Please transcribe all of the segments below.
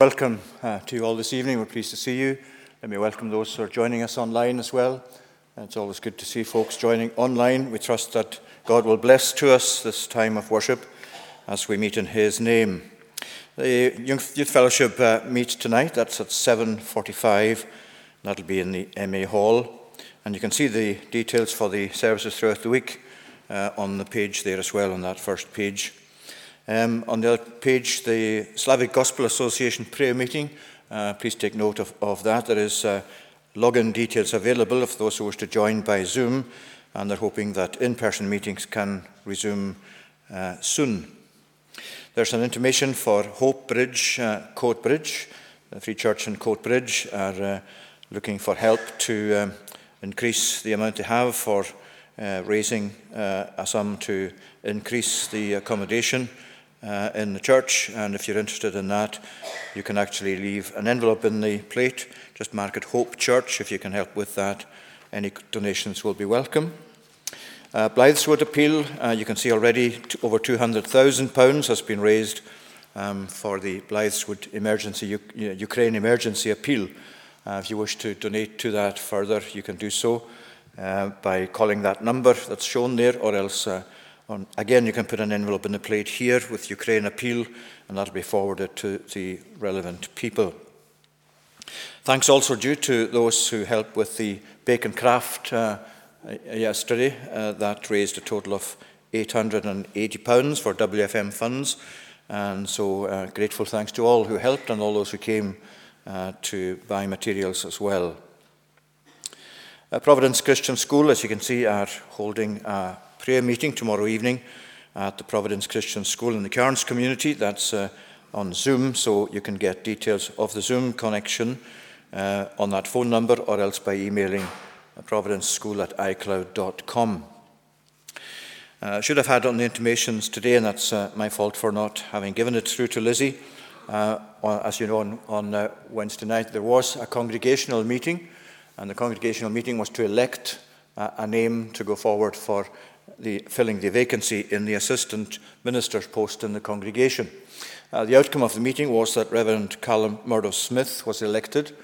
Welcome uh, to you all this evening. We're pleased to see you. Let me welcome those who are joining us online as well. It's always good to see folks joining online. We trust that God will bless to us this time of worship as we meet in His name. The Youth Fellowship uh, meets tonight. That's at 7:45. That'll be in the MA Hall, and you can see the details for the services throughout the week uh, on the page there as well on that first page. Um, on the other page, the Slavic Gospel Association prayer meeting. Uh, please take note of, of that. There is uh, login details available for those who wish to join by Zoom, and they're hoping that in-person meetings can resume uh, soon. There's an intimation for Hope Bridge, uh, Coatbridge. The Free Church in Coatbridge are uh, looking for help to um, increase the amount they have for uh, raising a sum to increase the accommodation uh, in the church. And if you're interested in that, you can actually leave an envelope in the plate. Just mark it Hope Church if you can help with that. Any donations will be welcome. Uh, Blythswood appeal, uh, you can see already over £200,000 has been raised um, for the Blythswood emergency, U- Ukraine emergency appeal. Uh, if you wish to donate to that further, you can do so uh, by calling that number that's shown there, or else uh, on, again, you can put an envelope in the plate here with Ukraine appeal, and that'll be forwarded to the relevant people. Thanks also due to those who helped with the bacon craft uh, yesterday. Uh, that raised a total of £880 for WFM funds. And so, uh, grateful thanks to all who helped and all those who came uh, to buy materials as well. Uh, Providence Christian School, as you can see, are holding a prayer meeting tomorrow evening at the Providence Christian School in the Cairns community. That's uh, on Zoom, so you can get details of the Zoom connection uh, on that phone number or else by emailing providenceschool at icloud.com. I uh, should have had on the intimations today, and that's uh, my fault for not having given it through to Lizzie. Uh, as you know, on, on uh, Wednesday night there was a congregational meeting, and the congregational meeting was to elect a name to go forward for the, filling the vacancy in the assistant minister's post in the congregation. Uh, the outcome of the meeting was that Reverend Callum Murdo Smith was elected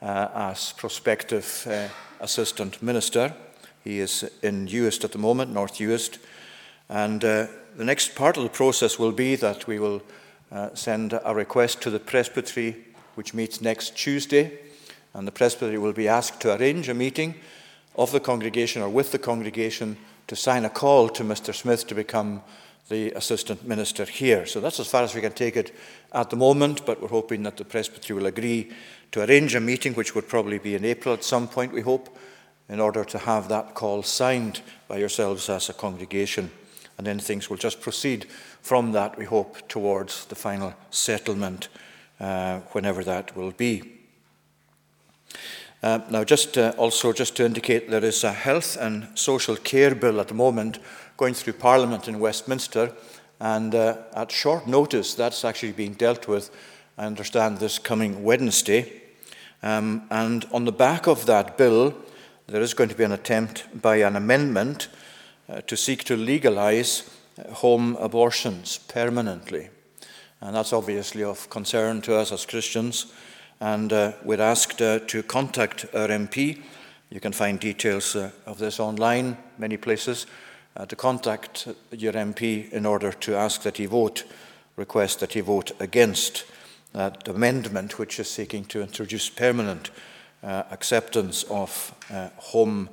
uh, as prospective uh, assistant minister. He is in Uist at the moment, North Uist. And uh, the next part of the process will be that we will uh, send a request to the presbytery, which meets next Tuesday. And the presbytery will be asked to arrange a meeting of the congregation or with the congregation to sign a call to Mr. Smith to become the assistant minister here. So that's as far as we can take it at the moment, but we're hoping that the presbytery will agree to arrange a meeting, which would probably be in April at some point, we hope, in order to have that call signed by yourselves as a congregation. And then things will just proceed from that, we hope, towards the final settlement, uh, whenever that will be. Uh, now, just uh, also just to indicate, there is a health and social care bill at the moment going through Parliament in Westminster, and uh, at short notice, that's actually being dealt with. I understand this coming Wednesday, um, and on the back of that bill, there is going to be an attempt by an amendment uh, to seek to legalise uh, home abortions permanently, and that's obviously of concern to us as Christians and uh, we're asked uh, to contact our MP. You can find details uh, of this online, many places, uh, to contact your MP in order to ask that he vote, request that he vote against that amendment which is seeking to introduce permanent uh, acceptance of uh, home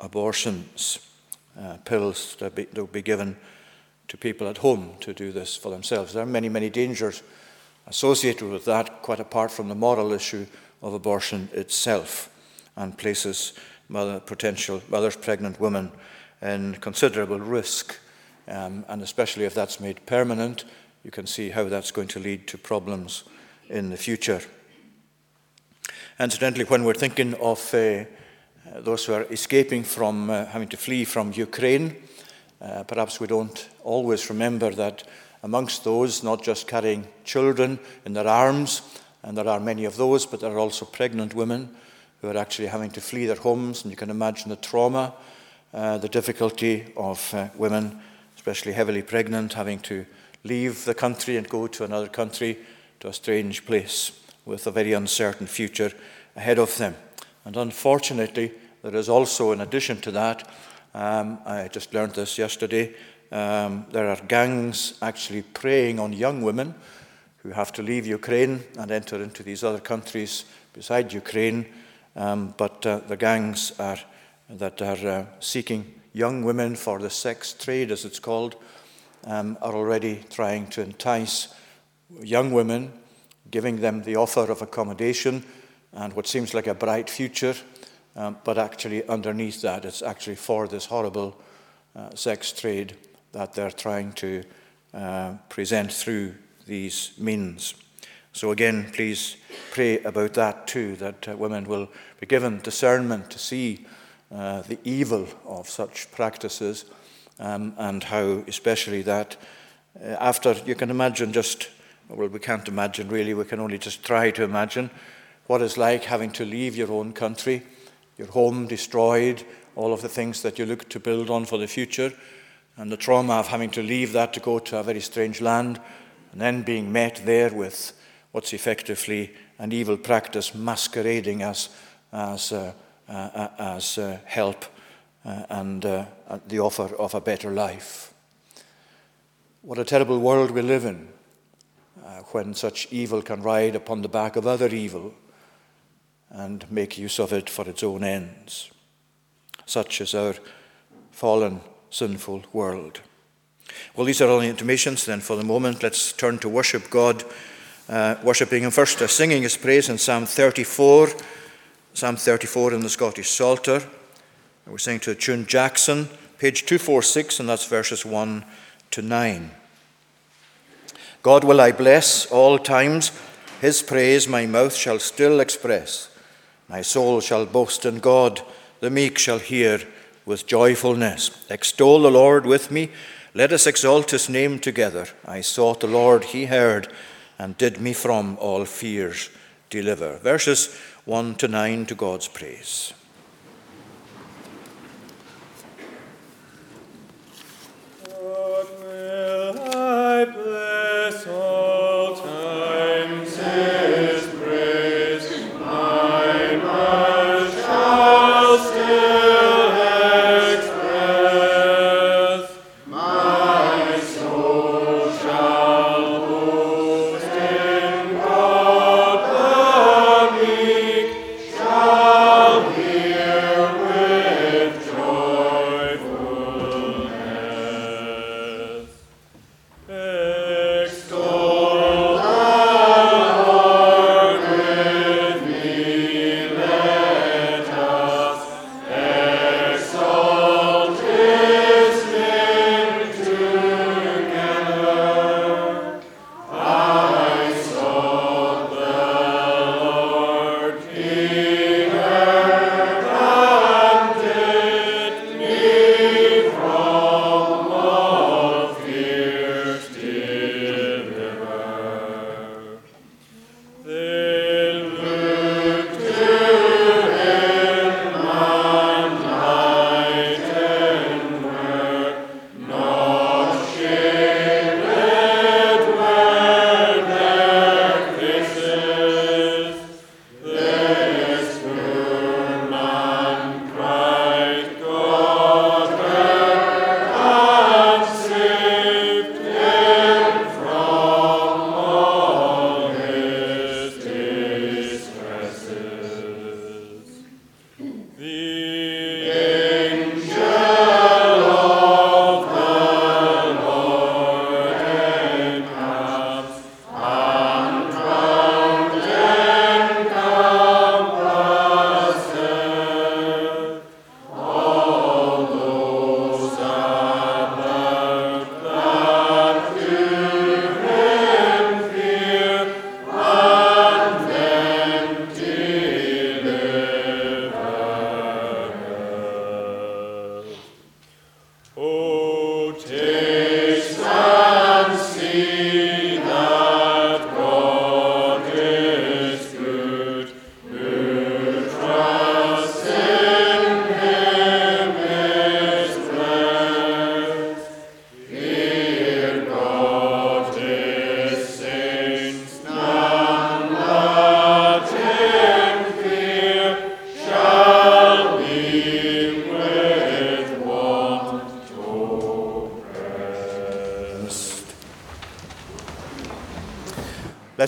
abortions, pills that, be, will be given to people at home to do this for themselves. There are many, many dangers associated with that, quite apart from the moral issue of abortion itself, and places mother, potential mothers, pregnant women in considerable risk. Um, and especially if that's made permanent, you can see how that's going to lead to problems in the future. Incidentally, when we're thinking of uh, those who are escaping from uh, having to flee from Ukraine, uh, perhaps we don't always remember that amongst those, not just carrying children in their arms, and there are many of those, but there are also pregnant women who are actually having to flee their homes, and you can imagine the trauma, uh, the difficulty of uh, women, especially heavily pregnant, having to leave the country and go to another country to a strange place with a very uncertain future ahead of them. And unfortunately, there is also, in addition to that, um, I just learned this yesterday, um, there are gangs actually preying on young women who have to leave Ukraine and enter into these other countries beside Ukraine. Um, but uh, the gangs are, that are uh, seeking young women for the sex trade, as it's called, um, are already trying to entice young women, giving them the offer of accommodation and what seems like a bright future, um, but actually underneath that, it's actually for this horrible uh, sex trade that they're trying to uh, present through these means. So, again, please pray about that too, that uh, women will be given discernment to see uh, the evil of such practices um, and how, especially, that uh, after you can imagine just, well, we can't imagine really, we can only just try to imagine what it's like having to leave your own country, your home destroyed, all of the things that you look to build on for the future and the trauma of having to leave that to go to a very strange land and then being met there with what's effectively an evil practice masquerading as, as, uh, uh, as uh, help uh, and uh, the offer of a better life. What a terrible world we live in uh, when such evil can ride upon the back of other evil and make use of it for its own ends. Such is our fallen sinful world. Well, these are the intimations. Then, for the moment, let's turn to worship God, uh, worshipping Him first, uh, singing His praise in Psalm 34, Psalm 34 in the Scottish Psalter. We're singing to tune Jackson, page 246, and that's verses 1 to 9. God will I bless all times, His praise my mouth shall still express. My soul shall boast in God, the meek shall hear with joyfulness. Extol the Lord with me. Let us exalt his name together. I sought the Lord, he heard, and did me from all fears deliver. Verses 1 to 9 to God's praise. God will I bless all.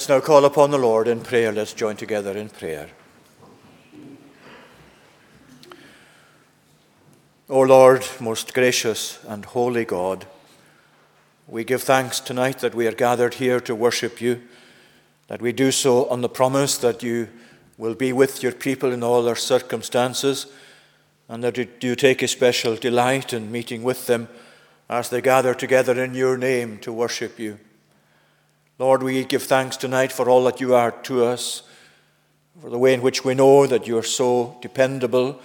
Let's now call upon the Lord in prayer. Let's join together in prayer. O Lord, most gracious and holy God, we give thanks tonight that we are gathered here to worship you, that we do so on the promise that you will be with your people in all their circumstances, and that you take a special delight in meeting with them as they gather together in your name to worship you. Lord, we give thanks tonight for all that you are to us, for the way in which we know that you are so dependable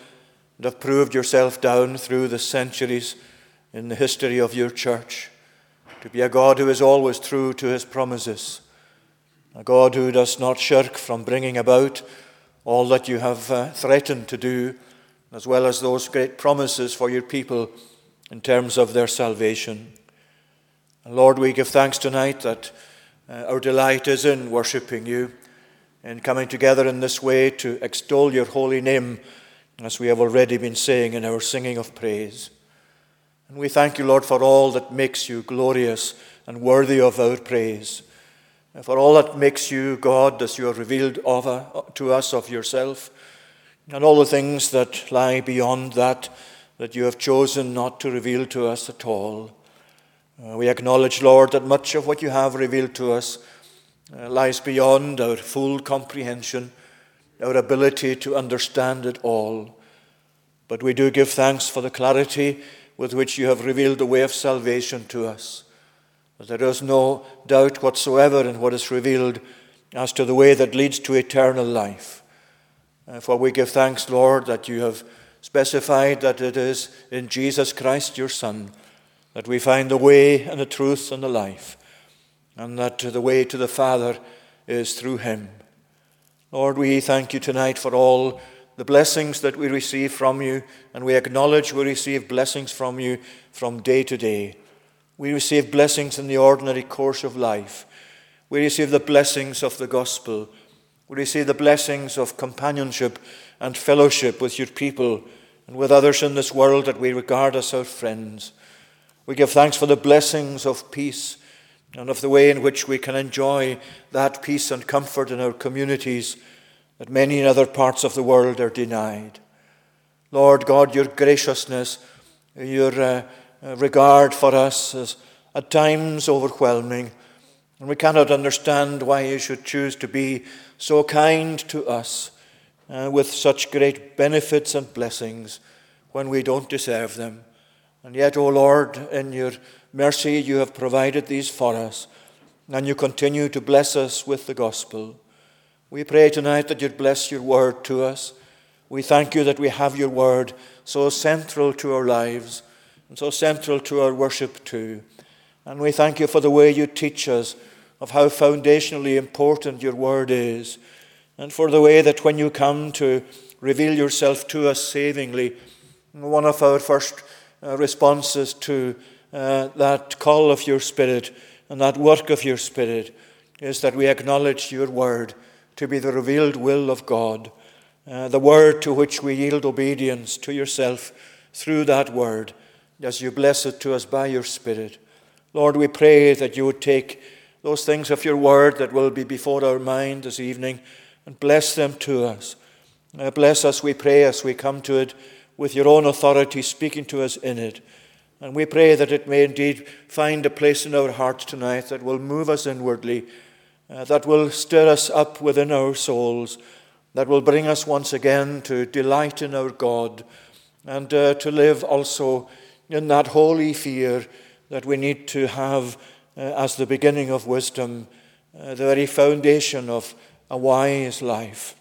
and have proved yourself down through the centuries in the history of your church to be a God who is always true to his promises, a God who does not shirk from bringing about all that you have uh, threatened to do, as well as those great promises for your people in terms of their salvation. And Lord, we give thanks tonight that uh, our delight is in worshipping you, in coming together in this way to extol your holy name, as we have already been saying in our singing of praise. And we thank you, Lord, for all that makes you glorious and worthy of our praise, and for all that makes you God as you have revealed over, uh, to us of yourself, and all the things that lie beyond that that you have chosen not to reveal to us at all. Uh, we acknowledge, Lord, that much of what you have revealed to us uh, lies beyond our full comprehension, our ability to understand it all. But we do give thanks for the clarity with which you have revealed the way of salvation to us. There is no doubt whatsoever in what is revealed as to the way that leads to eternal life. Uh, for we give thanks, Lord, that you have specified that it is in Jesus Christ, your Son that we find the way and the truth and the life, and that the way to the Father is through Him. Lord, we thank you tonight for all the blessings that we receive from you, and we acknowledge we receive blessings from you from day to day. We receive blessings in the ordinary course of life. We receive the blessings of the gospel. We receive the blessings of companionship and fellowship with your people and with others in this world that we regard as our friends. We give thanks for the blessings of peace and of the way in which we can enjoy that peace and comfort in our communities that many in other parts of the world are denied. Lord God, your graciousness, your uh, regard for us is at times overwhelming, and we cannot understand why you should choose to be so kind to us uh, with such great benefits and blessings when we don't deserve them. And yet, O oh Lord, in your mercy, you have provided these for us, and you continue to bless us with the gospel. We pray tonight that you'd bless your word to us. We thank you that we have your word so central to our lives and so central to our worship too. And we thank you for the way you teach us of how foundationally important your word is, and for the way that when you come to reveal yourself to us savingly, one of our first responses to uh, that call of your Spirit and that work of your Spirit is that we acknowledge your word to be the revealed will of God, uh, the word to which we yield obedience to yourself through that word as you bless it to us by your Spirit. Lord, we pray that you would take those things of your word that will be before our mind this evening and bless them to us. Uh, bless us, we pray, as we come to it with your own authority speaking to us in it. And we pray that it may indeed find a place in our hearts tonight that will move us inwardly, uh, that will stir us up within our souls, that will bring us once again to delight in our God and uh, to live also in that holy fear that we need to have uh, as the beginning of wisdom, uh, the very foundation of a wise life.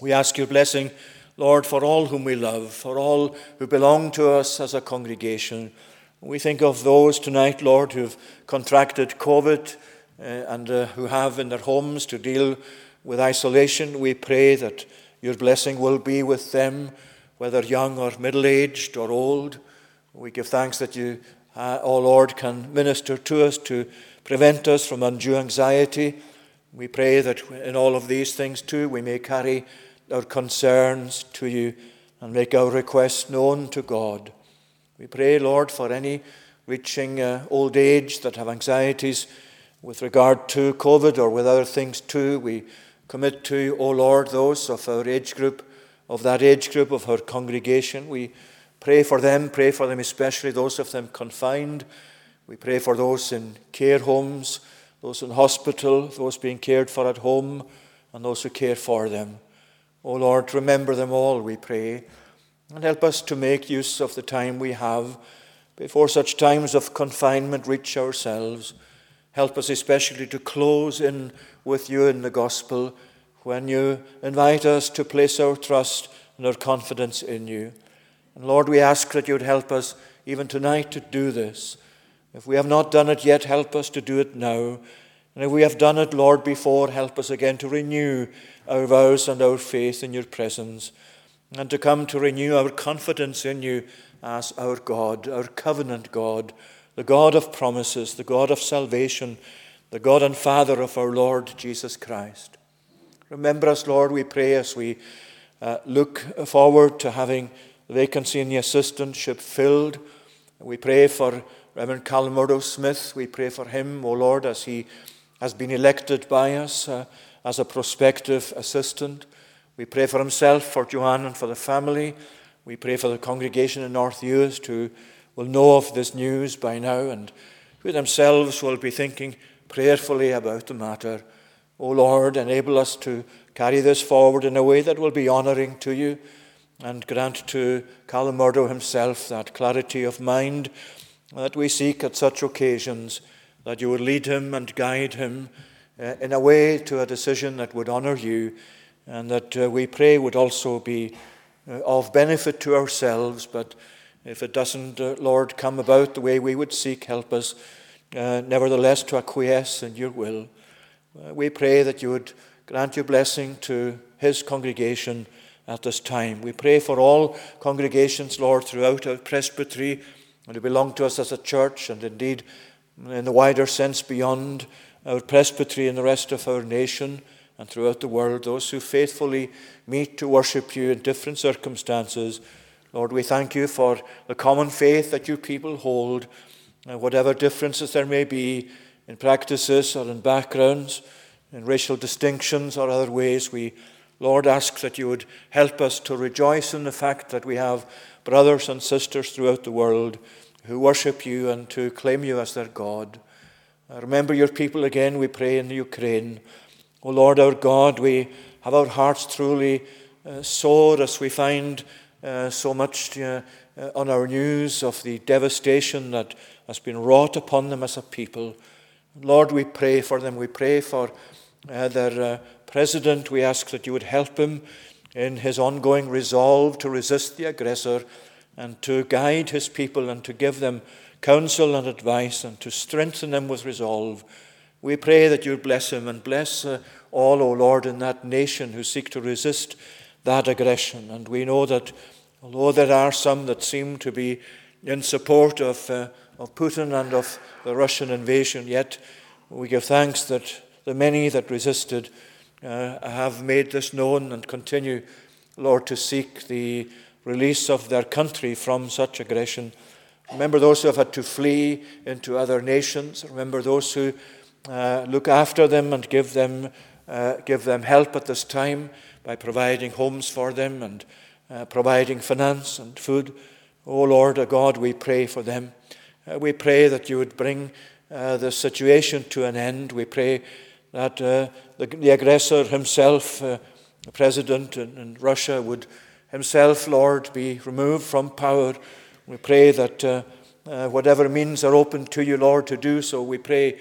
We ask your blessing Lord, for all whom we love, for all who belong to us as a congregation. We think of those tonight, Lord, who've contracted COVID uh, and uh, who have in their homes to deal with isolation. We pray that your blessing will be with them, whether young or middle aged or old. We give thanks that you, uh, oh Lord, can minister to us to prevent us from undue anxiety. We pray that in all of these things, too, we may carry our concerns to you and make our requests known to God. We pray, Lord, for any reaching uh, old age that have anxieties with regard to COVID or with other things too. We commit to, you, O Lord, those of our age group, of that age group of our congregation. We pray for them, pray for them, especially those of them confined. We pray for those in care homes, those in hospital, those being cared for at home, and those who care for them. O Lord, remember them all, we pray, and help us to make use of the time we have before such times of confinement reach ourselves. Help us especially to close in with you in the gospel when you invite us to place our trust and our confidence in you. And Lord, we ask that you would help us even tonight to do this. If we have not done it yet, help us to do it now. And if we have done it, Lord, before, help us again to renew our vows and our faith in your presence, and to come to renew our confidence in you as our God, our covenant God the God of promises, the God of salvation, the God and Father of our Lord Jesus Christ. Remember us, Lord, we pray, as we uh, look forward to having the vacancy in the assistantship filled. We pray for Reverend Callum Murdo Smith. We pray for him, O Lord, as he has been elected by us uh, as a prospective assistant. We pray for himself, for Joanne, and for the family. We pray for the congregation in North Uist who will know of this news by now and who themselves will be thinking prayerfully about the matter. O Lord, enable us to carry this forward in a way that will be honouring to you and grant to Callum Murdo himself that clarity of mind that we seek at such occasions, that you would lead him and guide him uh, in a way to a decision that would honour you and that uh, we pray would also be uh, of benefit to ourselves, but if it doesn't, uh, Lord, come about the way we would seek, help us uh, nevertheless to acquiesce in your will. Uh, we pray that you would grant your blessing to his congregation at this time. We pray for all congregations, Lord, throughout our presbytery and who belong to us as a church, and indeed in the wider sense beyond our presbytery and the rest of our nation and throughout the world, those who faithfully meet to worship you in different circumstances. Lord, we thank you for the common faith that your people hold, and whatever differences there may be in practices or in backgrounds, in racial distinctions or other ways, we, Lord, ask that you would help us to rejoice in the fact that we have brothers and sisters throughout the world who worship you and to claim you as their God. Remember your people again, we pray, in the Ukraine. O oh Lord our God, we have our hearts truly uh, sore as we find uh, so much uh, uh, on our news of the devastation that has been wrought upon them as a people. Lord, we pray for them. We pray for uh, their uh, president. We ask that you would help him in his ongoing resolve to resist the aggressor and to guide his people and to give them counsel and advice and to strengthen them with resolve. We pray that you bless him and bless uh, all, O Lord, in that nation who seek to resist that aggression. And we know that although there are some that seem to be in support of, uh, of Putin and of the Russian invasion, yet we give thanks that the many that resisted uh, have made this known and continue, Lord, to seek the release of their country from such aggression. Remember those who have had to flee into other nations. Remember those who uh, look after them and give them, uh, give them help at this time by providing homes for them and uh, providing finance and food. Oh Lord, our God, we pray for them. Uh, we pray that you would bring uh, the situation to an end. We pray that uh, the, the, aggressor himself, the president in, in, Russia, would himself, Lord, be removed from power. We pray that uh, whatever means are open to you, Lord, to do so. We pray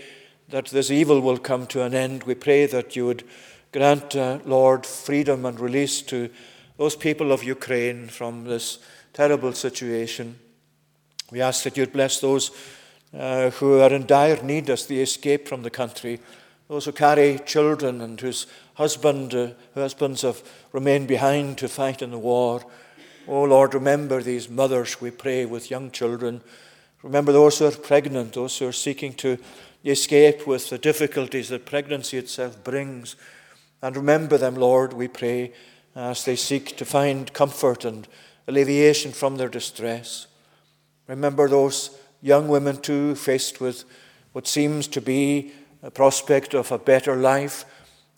that this evil will come to an end. We pray that you would Grant, uh, Lord, freedom and release to those people of Ukraine from this terrible situation. We ask that you'd bless those uh, who are in dire need as they escape from the country, those who carry children and whose husband, uh, husbands have remained behind to fight in the war. Oh Lord, remember these mothers, we pray, with young children. Remember those who are pregnant, those who are seeking to escape with the difficulties that pregnancy itself brings. And remember them, Lord, we pray, as they seek to find comfort and alleviation from their distress. Remember those young women, too, faced with what seems to be prospect of a better life,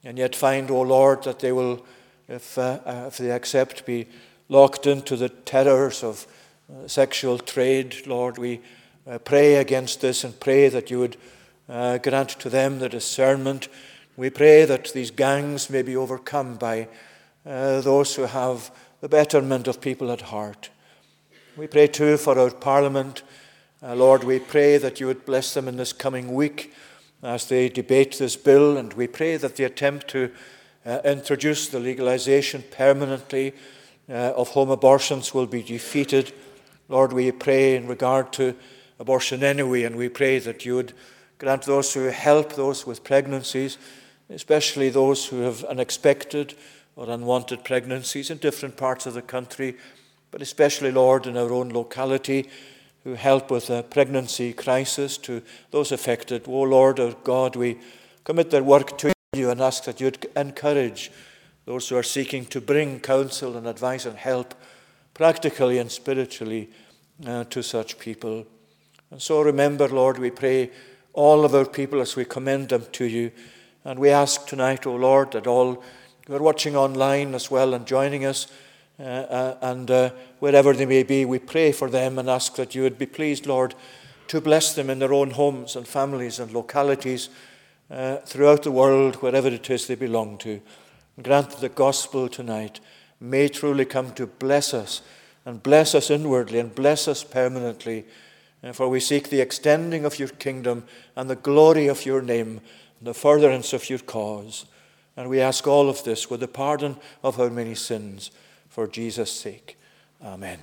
and yet find, O oh Lord, that they will, if, uh, uh, if they accept, be locked into the terrors of uh, sexual trade. Lord, we uh, pray against this and pray that you would uh, grant to them the discernment. We pray that these gangs may be overcome by uh, those who have the betterment of people at heart. We pray too for our Parliament. Lord, we pray that you would bless them in this coming week as they debate this bill, and we pray that the attempt to uh, introduce the legalization permanently uh, of home abortions will be defeated. Lord, we pray in regard to abortion anyway, and we pray that you would grant those who help those with pregnancies, especially those who have unexpected or unwanted pregnancies in different parts of the country, but especially, Lord, in our own locality, who help with a pregnancy crisis to those affected. Oh, Lord, our God, we commit their work to you and ask that you'd encourage those who are seeking to bring counsel and advice and help practically and spiritually uh, to such people. And so remember, Lord, we pray all of our people as we commend them to you. And we ask tonight, O oh Lord, that all who are watching online as well and joining us, uh, uh, and uh, wherever they may be, we pray for them and ask that you would be pleased, Lord, to bless them in their own homes and families and localities uh, throughout the world, wherever it is they belong to. Grant that the gospel tonight may truly come to bless us and bless us inwardly and bless us permanently. Uh, for we seek the extending of your kingdom and the glory of your name and the furtherance of your cause. And we ask all of this with the pardon of our many sins for Jesus' sake. Amen.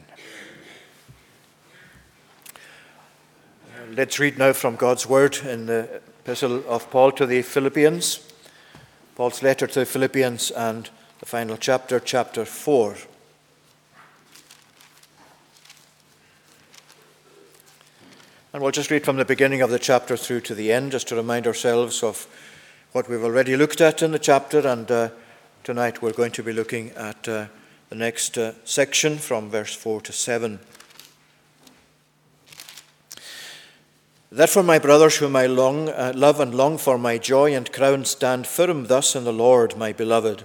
Let's read now from God's Word in the Epistle of Paul to the Philippians, Paul's letter to the Philippians, and the final chapter, chapter 4. And we'll just read from the beginning of the chapter through to the end, just to remind ourselves of what we've already looked at in the chapter. And uh, tonight we're going to be looking at uh, the next uh, section from verse 4 to 7. Therefore, my brothers, whom I long, uh, love and long for, my joy and crown, stand firm thus in the Lord, my beloved.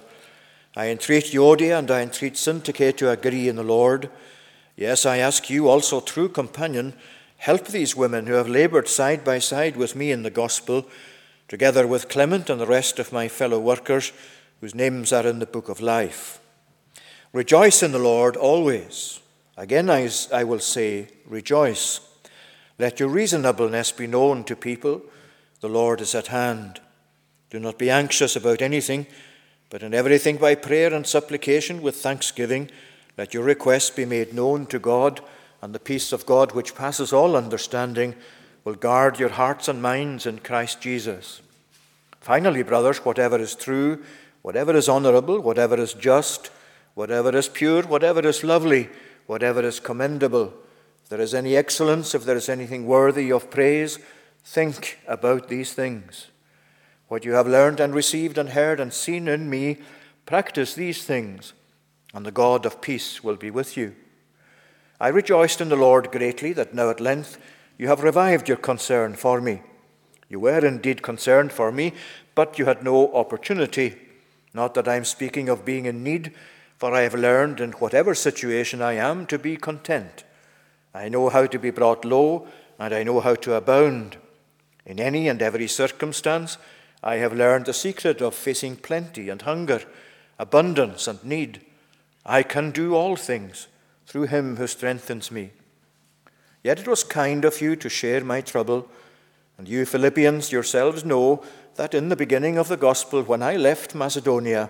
I entreat Euodia and I entreat Syntyche to agree in the Lord. Yes, I ask you also, true companion, help these women who have labored side by side with me in the gospel together with Clement and the rest of my fellow workers whose names are in the book of life. Rejoice in the Lord always. Again, I, I will say, rejoice. Let your reasonableness be known to people. The Lord is at hand. Do not be anxious about anything, but in everything by prayer and supplication with thanksgiving, let your requests be made known to God, and the peace of God, which passes all understanding, will guard your hearts and minds in Christ Jesus. Finally, brothers, whatever is true, whatever is honorable, whatever is just, whatever is pure, whatever is lovely, whatever is commendable, if there is any excellence, if there is anything worthy of praise, think about these things. What you have learned and received and heard and seen in me, practice these things, and the God of peace will be with you. I rejoiced in the Lord greatly that now at length you have revived your concern for me. You were indeed concerned for me, but you had no opportunity. Not that I am speaking of being in need, for I have learned in whatever situation I am to be content. I know how to be brought low, and I know how to abound. In any and every circumstance, I have learned the secret of facing plenty and hunger, abundance and need. I can do all things through him who strengthens me. Yet it was kind of you to share my trouble and you, Philippians, yourselves know that in the beginning of the gospel, when I left Macedonia,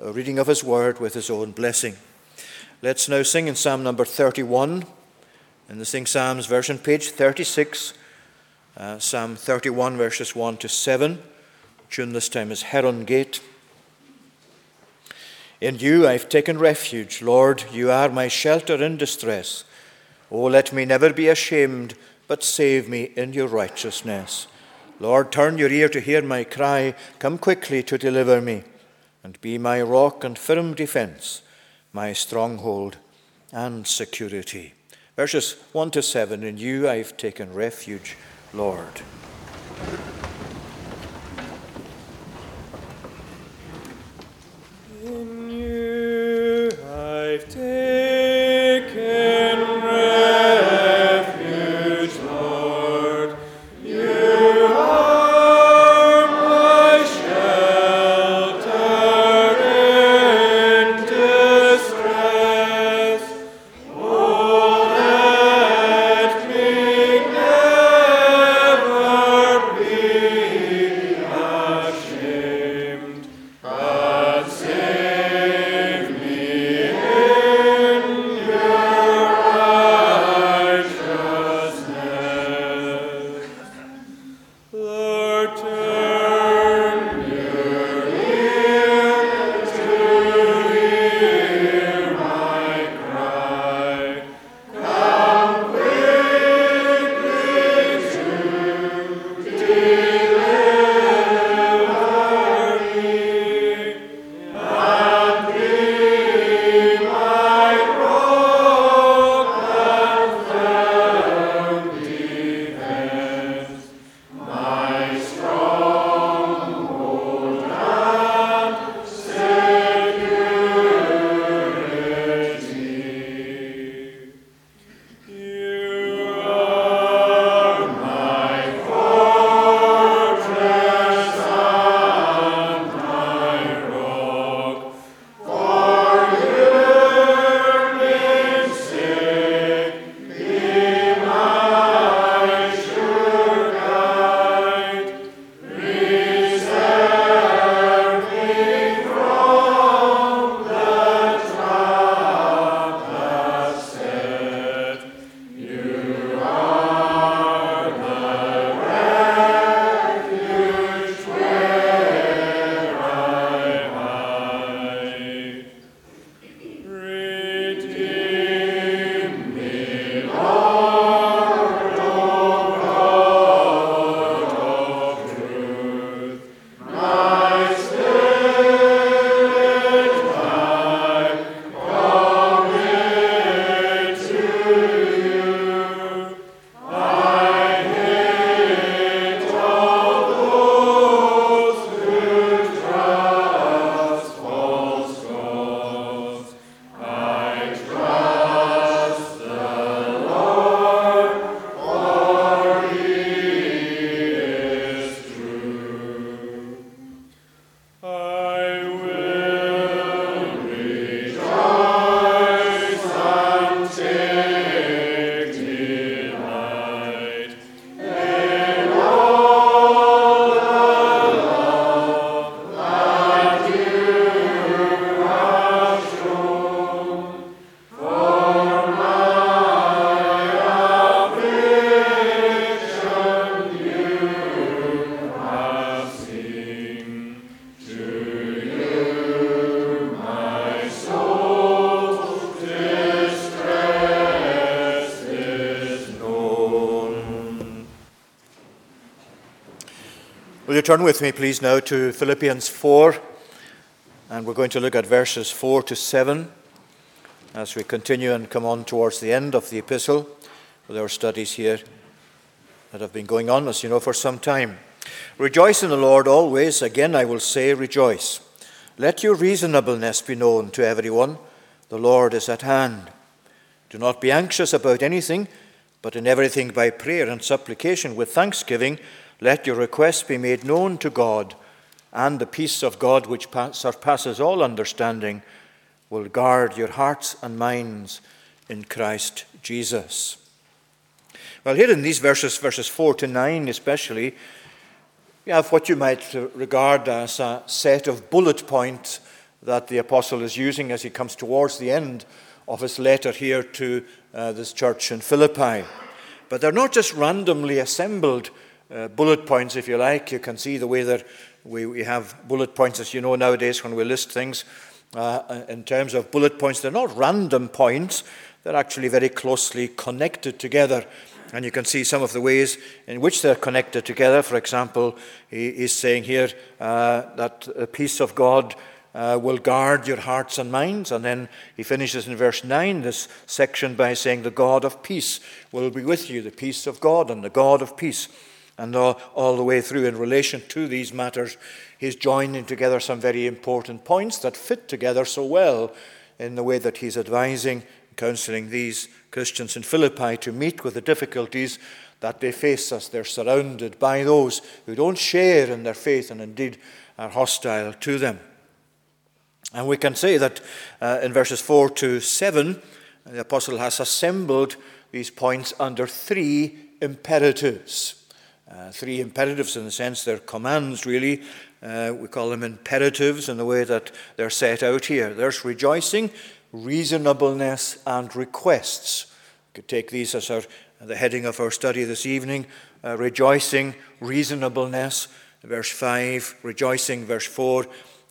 reading of His word with His own blessing. Let's now sing in Psalm number 31 in the Sing Psalms version, page 36, uh, Psalm 31, verses 1 to 7. Tune this time is Herongate. In you I've taken refuge, Lord, you are my shelter in distress. Oh, let me never be ashamed, but save me in your righteousness. Lord, turn your ear to hear my cry, come quickly to deliver me, and be my rock and firm defense, my stronghold and security. Verses 1 to 7 In you I've taken refuge, Lord. Turn with me, please, now to Philippians 4, and we're going to look at verses 4 to 7 as we continue and come on towards the end of the epistle with our studies here that have been going on, as you know, for some time. Rejoice in the Lord always. Again, I will say, rejoice. Let your reasonableness be known to everyone. The Lord is at hand. Do not be anxious about anything, but in everything by prayer and supplication with thanksgiving Let your requests be made known to God, and the peace of God, which surpasses all understanding, will guard your hearts and minds in Christ Jesus. Well, here in these verses, verses 4 to 9 especially, you have what you might regard as a set of bullet points that the apostle is using as he comes towards the end of his letter here to uh, this church in Philippi. But they're not just randomly assembled uh, bullet points, if you like. You can see the way that we, we have bullet points, as you know nowadays when we list things uh, in terms of bullet points. They're not random points, they're actually very closely connected together. And you can see some of the ways in which they're connected together. For example, he is saying here uh, that the peace of God uh, will guard your hearts and minds. And then he finishes in verse 9 this section by saying, The God of peace will be with you, the peace of God and the God of peace. And all, all the way through, in relation to these matters, he's joining together some very important points that fit together so well in the way that he's advising, counseling these Christians in Philippi to meet with the difficulties that they face as they're surrounded by those who don't share in their faith and indeed are hostile to them. And we can say that uh, in verses 4 to 7, the apostle has assembled these points under three imperatives. Uh, three imperatives in the sense they're commands, really. Uh, we call them imperatives in the way that they're set out here. There's rejoicing, reasonableness, and requests. We could take these as our, the heading of our study this evening uh, rejoicing, reasonableness, verse 5, rejoicing, verse 4,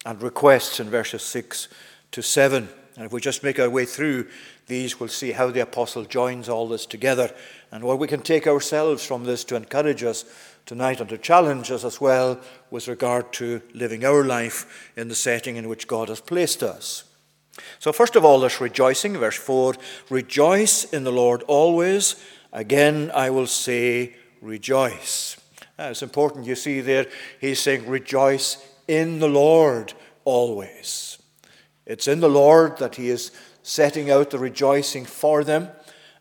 and requests in verses 6 to 7. And if we just make our way through these, we'll see how the apostle joins all this together and what we can take ourselves from this to encourage us tonight and to challenge us as well with regard to living our life in the setting in which God has placed us. So, first of all, this rejoicing, verse 4 Rejoice in the Lord always. Again, I will say, rejoice. Now, it's important you see there, he's saying, Rejoice in the Lord always. It's in the Lord that he is setting out the rejoicing for them.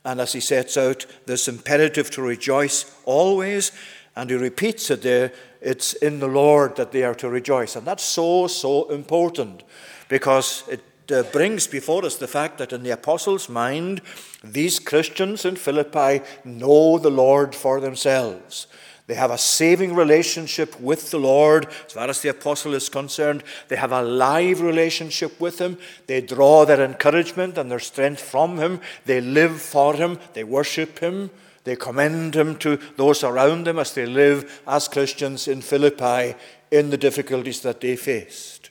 And as he sets out this imperative to rejoice always, and he repeats it there, it's in the Lord that they are to rejoice. And that's so, so important because it uh, brings before us the fact that in the apostles' mind, these Christians in Philippi know the Lord for themselves. They have a saving relationship with the Lord, as far as the apostle is concerned. They have a live relationship with Him. They draw their encouragement and their strength from Him. They live for Him. They worship Him. They commend Him to those around them as they live as Christians in Philippi in the difficulties that they faced.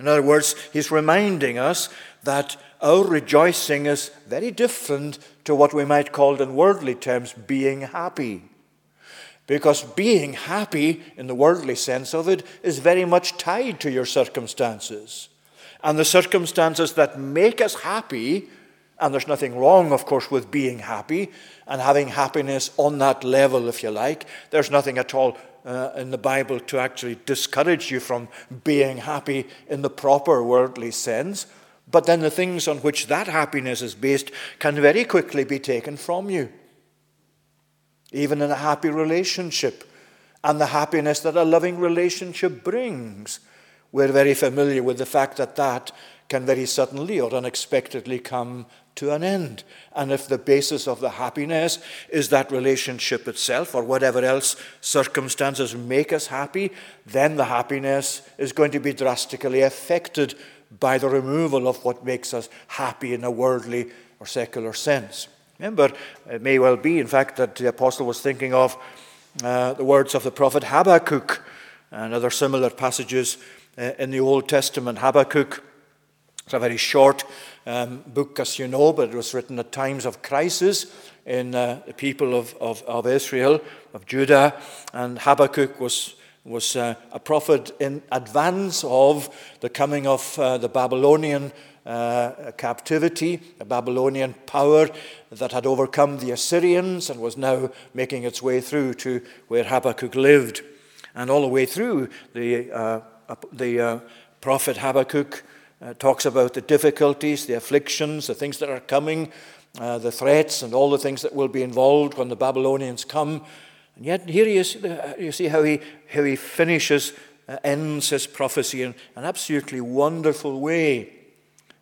In other words, He's reminding us that our rejoicing is very different to what we might call in worldly terms being happy. Because being happy, in the worldly sense of it, is very much tied to your circumstances. And the circumstances that make us happy, and there's nothing wrong, of course, with being happy and having happiness on that level, if you like. There's nothing at all uh, in the Bible to actually discourage you from being happy in the proper worldly sense. But then the things on which that happiness is based can very quickly be taken from you even in a happy relationship, and the happiness that a loving relationship brings. We're very familiar with the fact that that can very suddenly or unexpectedly come to an end. And if the basis of the happiness is that relationship itself or whatever else circumstances make us happy, then the happiness is going to be drastically affected by the removal of what makes us happy in a worldly or secular sense. Remember, it may well be, in fact, that the apostle was thinking of uh, the words of the prophet Habakkuk and other similar passages uh, in the Old Testament. Habakkuk is a very short um, book, as you know, but it was written at times of crisis in uh, the people of, of, of, Israel, of Judah. And Habakkuk was, was uh, a prophet in advance of the coming of uh, the Babylonian uh, captivity, a Babylonian power that had overcome the Assyrians and was now making its way through to where Habakkuk lived. And all the way through, the, uh, the uh, prophet Habakkuk uh, talks about the difficulties, the afflictions, the things that are coming, the threats, and all the things that will be involved when the Babylonians come. And yet, here he is, you see how he, how he finishes, uh, ends his prophecy in an absolutely wonderful way.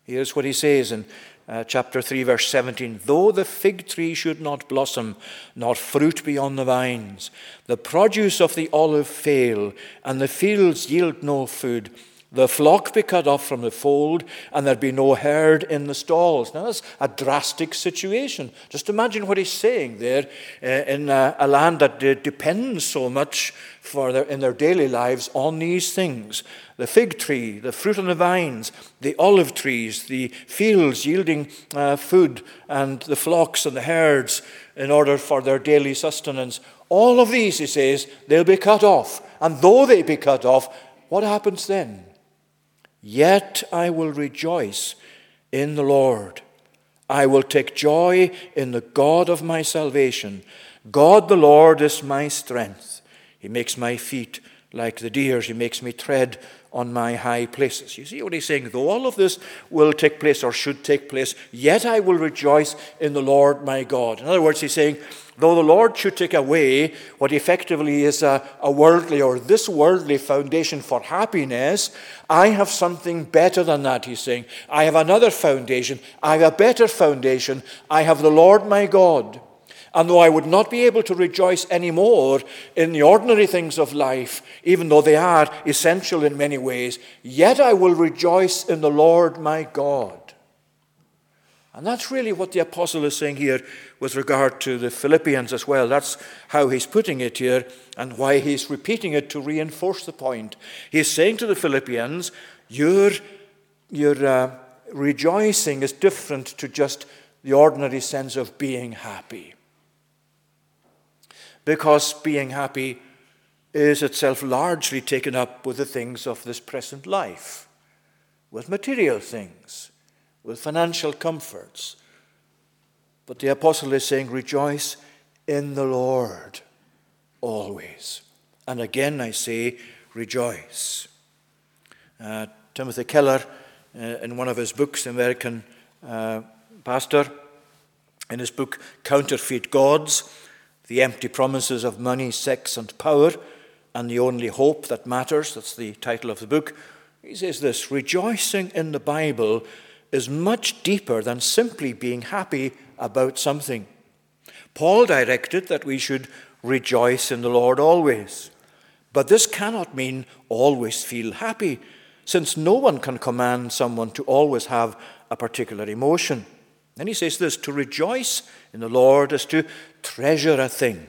Here's what he says in uh, chapter 3, verse 17 Though the fig tree should not blossom, nor fruit be on the vines, the produce of the olive fail, and the fields yield no food, the flock be cut off from the fold, and there be no herd in the stalls. Now, that's a drastic situation. Just imagine what he's saying there uh, in a, a, land that uh, depends so much for their, in their daily lives on these things the fig tree, the fruit on the vines, the olive trees, the fields yielding uh, food, and the flocks and the herds in order for their daily sustenance. All of these, he says, they'll be cut off. And though they be cut off, what happens then? Yet I will rejoice in the Lord. I will take joy in the God of my salvation. God the Lord is my strength. He makes my feet like the deer's. He makes me tread on my high places. You see what he's saying? Though all of this will take place or should take place, yet I will rejoice in the Lord my God. In other words, he's saying, Though the Lord should take away what effectively is a, a, worldly or this worldly foundation for happiness, I have something better than that, he's saying. I have another foundation. I have a better foundation. I have the Lord my God. And though I would not be able to rejoice any more in the ordinary things of life, even though they are essential in many ways, yet I will rejoice in the Lord my God. And that's really what the apostle is saying here with regard to the Philippians as well. That's how he's putting it here and why he's repeating it to reinforce the point. He's saying to the Philippians, Your, your uh, rejoicing is different to just the ordinary sense of being happy. Because being happy is itself largely taken up with the things of this present life, with material things with financial comforts. But the apostle is saying, Rejoice in the Lord always. And again I say, Rejoice. Uh, Timothy Keller, uh, in one of his books, American uh, pastor, in his book Counterfeit Gods, The Empty Promises of Money, Sex, and Power, and the Only Hope That Matters, that's the title of the book, he says this Rejoicing in the Bible is much deeper than simply being happy about something. Paul directed that we should rejoice in the Lord always. But this cannot mean always feel happy, since no one can command someone to always have a particular emotion. Then he says this to rejoice in the Lord is to treasure a thing,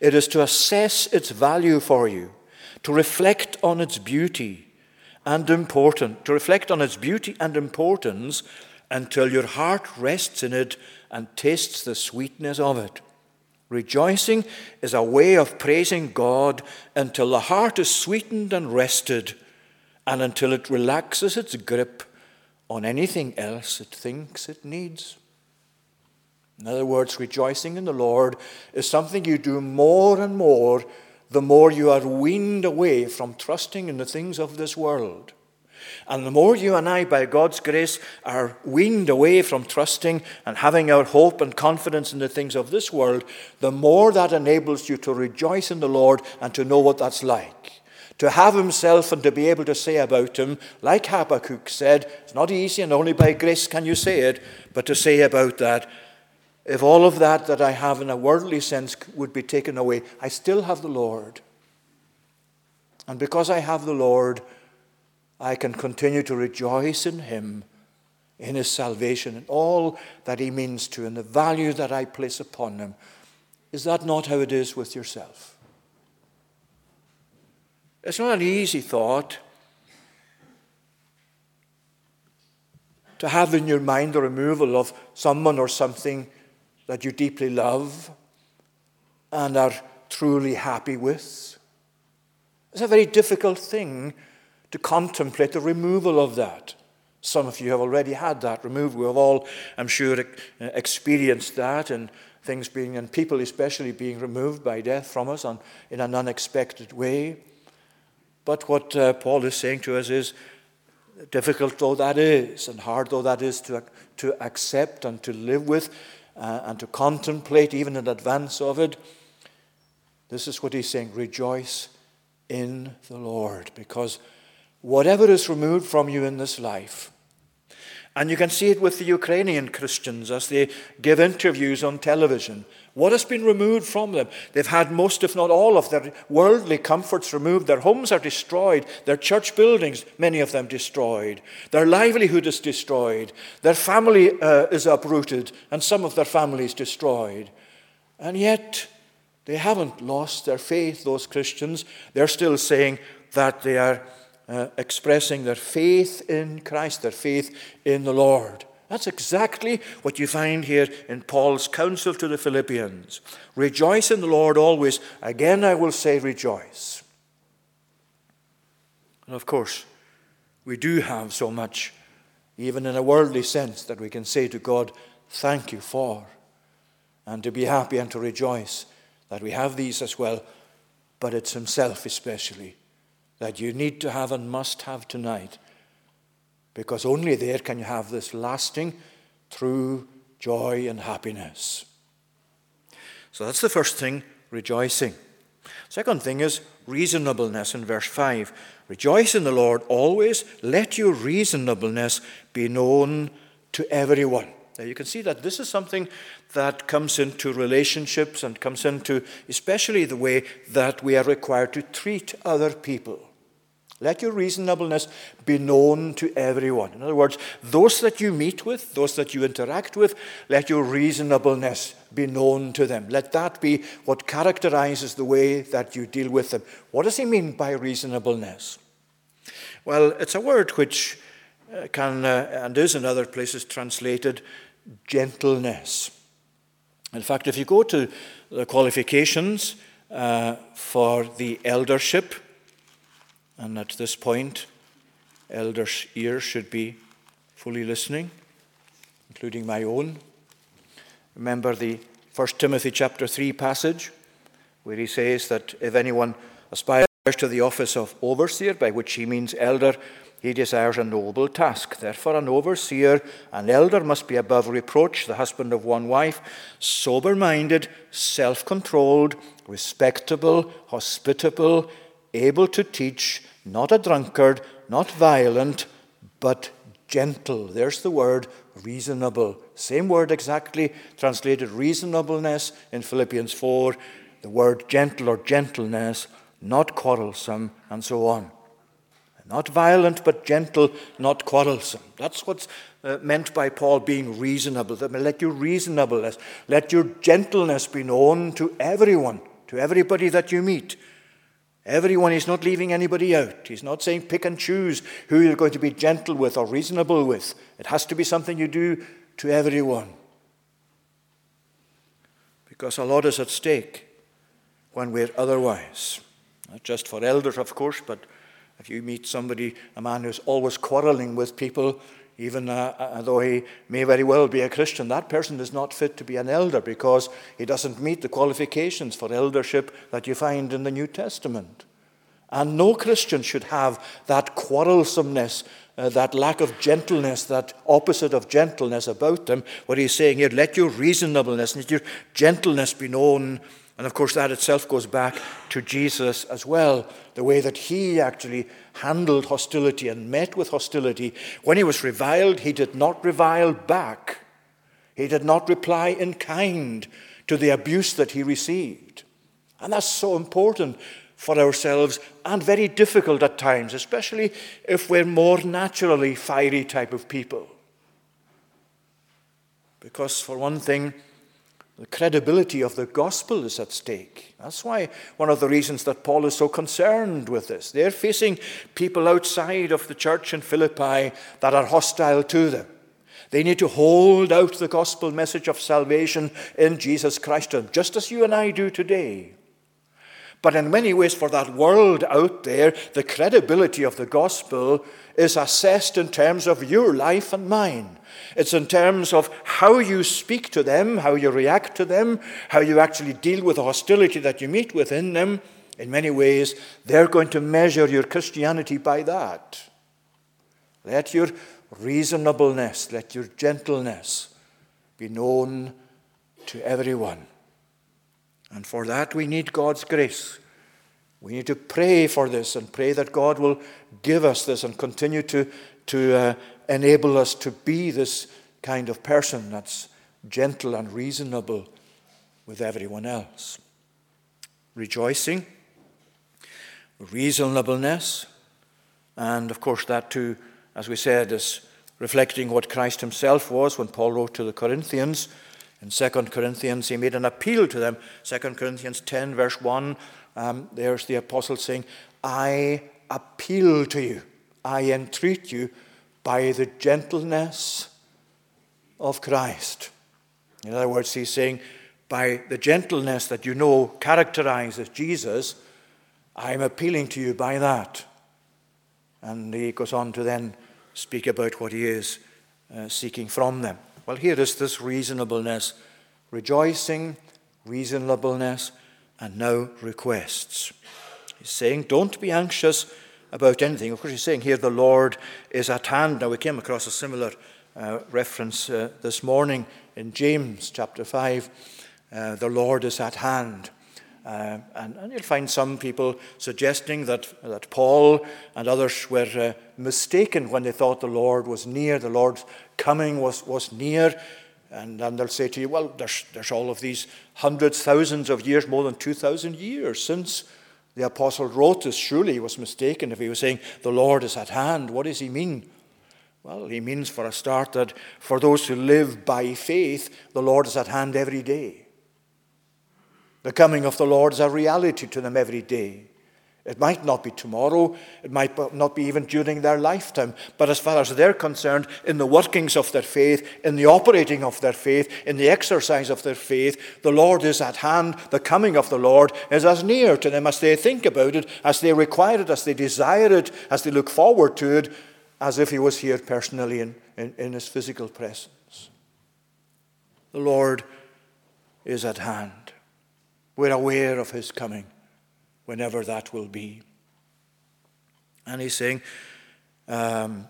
it is to assess its value for you, to reflect on its beauty and importance, to reflect on its beauty and importance until your heart rests in it and tastes the sweetness of it. Rejoicing is a way of praising God until the heart is sweetened and rested, and until it relaxes its grip on anything else it thinks it needs. In other words, rejoicing in the Lord is something you do more and more the more you are weaned away from trusting in the things of this world. And the more you and I, by God's grace, are weaned away from trusting and having our hope and confidence in the things of this world, the more that enables you to rejoice in the Lord and to know what that's like. To have himself and to be able to say about him, like Habakkuk said, it's not easy and only by grace can you say it, but to say about that, if all of that that I have in a worldly sense would be taken away, I still have the Lord. And because I have the Lord, I can continue to rejoice in Him, in His salvation, and all that He means to, and the value that I place upon Him. Is that not how it is with yourself? It's not an easy thought to have in your mind the removal of someone or something that you deeply love and are truly happy with. It's a very difficult thing to contemplate the removal of that. Some of you have already had that removed. We have all, I'm sure, uh, experienced that and things being, and people especially being removed by death from us on, in an unexpected way. But what uh, Paul is saying to us is, difficult though that is, and hard though that is to, to accept and to live with, uh, and to contemplate even in advance of it, This is what he's saying rejoice in the Lord, because whatever is removed from you in this life, and you can see it with the Ukrainian Christians as they give interviews on television. What has been removed from them? They've had most, if not all, of their worldly comforts removed. Their homes are destroyed. Their church buildings, many of them destroyed. Their livelihood is destroyed. Their family uh, is uprooted, and some of their families destroyed. And yet, they haven't lost their faith, those Christians. They're still saying that they are uh, expressing their faith in Christ, their faith in the Lord. That's exactly what you find here in Paul's counsel to the Philippians. Rejoice in the Lord always. Again, I will say, rejoice. And of course, we do have so much, even in a worldly sense, that we can say to God, Thank you for, and to be happy and to rejoice that we have these as well, but it's Himself especially that you need to have and must have tonight. Because only there can you have this lasting, true joy and happiness. So that's the first thing, rejoicing. Second thing is reasonableness in verse 5. Rejoice in the Lord always. Let your reasonableness be known to everyone. Now you can see that this is something that comes into relationships and comes into especially the way that we are required to treat other people. Let your reasonableness be known to everyone. In other words, those that you meet with, those that you interact with, let your reasonableness be known to them. Let that be what characterizes the way that you deal with them. What does he mean by reasonableness? Well, it's a word which uh, can uh, and is in other places translated gentleness. In fact, if you go to the qualifications uh, for the eldership, and at this point, elders' ears should be fully listening, including my own. Remember the 1 Timothy chapter 3 passage, where he says that if anyone aspires to the office of overseer, by which he means elder, he desires a noble task. Therefore, an overseer, an elder, must be above reproach, the husband of one wife, sober minded, self controlled, respectable, hospitable, able to teach, not a drunkard, not violent, but gentle. There's the word reasonable. Same word exactly translated reasonableness in Philippians 4, the word gentle or gentleness, not quarrelsome, and so on. Not violent, but gentle, not quarrelsome. That's what's uh, meant by Paul being reasonable. Let your reasonableness, let your gentleness be known to everyone, to everybody that you meet. Everyone, is not leaving anybody out. He's not saying pick and choose who you're going to be gentle with or reasonable with. It has to be something you do to everyone. Because a lot is at stake when we're otherwise. Not just for elders, of course, but if you meet somebody, a man who's always quarreling with people, even uh, uh, though he may very well be a Christian, that person is not fit to be an elder because he doesn't meet the qualifications for eldership that you find in the New Testament. And no Christian should have that quarrelsomeness, uh, that lack of gentleness, that opposite of gentleness about them. What he's saying here, let your reasonableness, let your gentleness be known and of course, that itself goes back to Jesus as well, the way that he actually handled hostility and met with hostility. When he was reviled, he did not revile back, he did not reply in kind to the abuse that he received. And that's so important for ourselves and very difficult at times, especially if we're more naturally fiery type of people. Because, for one thing, the credibility of the gospel is at stake. That's why one of the reasons that Paul is so concerned with this. They're facing people outside of the church in Philippi that are hostile to them. They need to hold out the gospel message of salvation in Jesus Christ just as you and I do today. But in many ways, for that world out there, the credibility of the gospel is assessed in terms of your life and mine. It's in terms of how you speak to them, how you react to them, how you actually deal with the hostility that you meet within them. In many ways, they're going to measure your Christianity by that. Let your reasonableness, let your gentleness be known to everyone. And for that, we need God's grace. We need to pray for this and pray that God will give us this and continue to, to uh, enable us to be this kind of person that's gentle and reasonable with everyone else. Rejoicing, reasonableness, and of course, that too, as we said, is reflecting what Christ himself was when Paul wrote to the Corinthians. In 2 Corinthians, he made an appeal to them. 2 Corinthians 10, verse 1, um, there's the apostle saying, I appeal to you, I entreat you by the gentleness of Christ. In other words, he's saying, by the gentleness that you know characterizes Jesus, I'm appealing to you by that. And he goes on to then speak about what he is uh, seeking from them. Well, here is this reasonableness, rejoicing, reasonableness, and now requests. He's saying, Don't be anxious about anything. Of course, he's saying here, the Lord is at hand. Now, we came across a similar uh, reference uh, this morning in James chapter 5. Uh, the Lord is at hand. Uh, and, and, you'll find some people suggesting that, that Paul and others were uh, mistaken when they thought the Lord was near, the Lord's coming was, was near. And then they'll say to you, well, there's, there's all of these hundreds, thousands of years, more than 2,000 years since the apostle wrote this. Surely he was mistaken if he was saying, the Lord is at hand. What does he mean? Well, he means, for a start, that for those who live by faith, the Lord is at hand every day. The coming of the Lord is a reality to them every day. It might not be tomorrow, it might not be even during their lifetime, but as far as they're concerned, in the workings of their faith, in the operating of their faith, in the exercise of their faith, the Lord is at hand. The coming of the Lord is as near to them as they think about it, as they require it, as they desire it, as they look forward to it, as if He was here personally in, in, in His physical presence. The Lord is at hand. We're aware of his coming, whenever that will be. And he's saying, um,